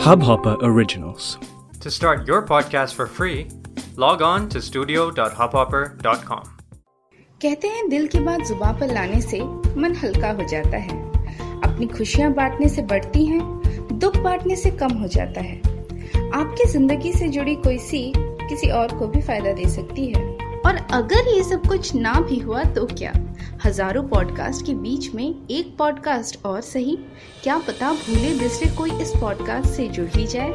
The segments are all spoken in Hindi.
Hubhopper Originals. To start your podcast for free, log on to studio.hubhopper.com. कहते हैं दिल की बात जुबा पर लाने से मन हल्का हो जाता है अपनी खुशियाँ बांटने से बढ़ती हैं दुख बांटने से कम हो जाता है आपकी ज़िंदगी से जुड़ी कोई सी किसी और को भी फ़ायदा दे सकती है और अगर ये सब कुछ ना भी हुआ तो क्या? हज़ारों पॉडकास्ट के बीच में एक पॉडकास्ट और सही? क्या पता भूले बिसरे कोई इस पॉडकास्ट से जुड़ ही जाए?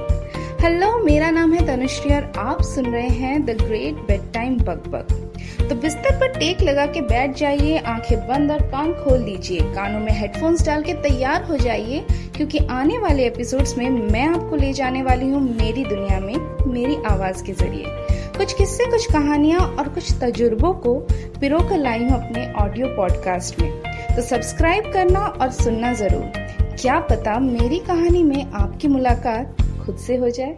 हेलो मेरा नाम है तनुश्री और आप सुन रहे हैं the great bedtime bug bug तो बिस्तर पर टेक लगा के बैठ जाइए, आँखें बंद और कान खोल लीजिए कानों में हेडफोन्स डाल के तैयार हो जाइए, क्योंकि आने वाले एपिसोड्स में मैं आपको ले जाने वाली हूँ मेरी दुनिया मेरी आवाज़ के ज़रिए। कुछ किस्से, कुछ कहानियाँ और कुछ तजुर्बों को पिरो कर लाई हूँ अपने ऑडियो पॉडकास्ट में। तो सब्सक्राइब करना और सुनना ज़रूर। क्या पता मेरी कहानी में आपकी मुलाकात खुद से हो जाए?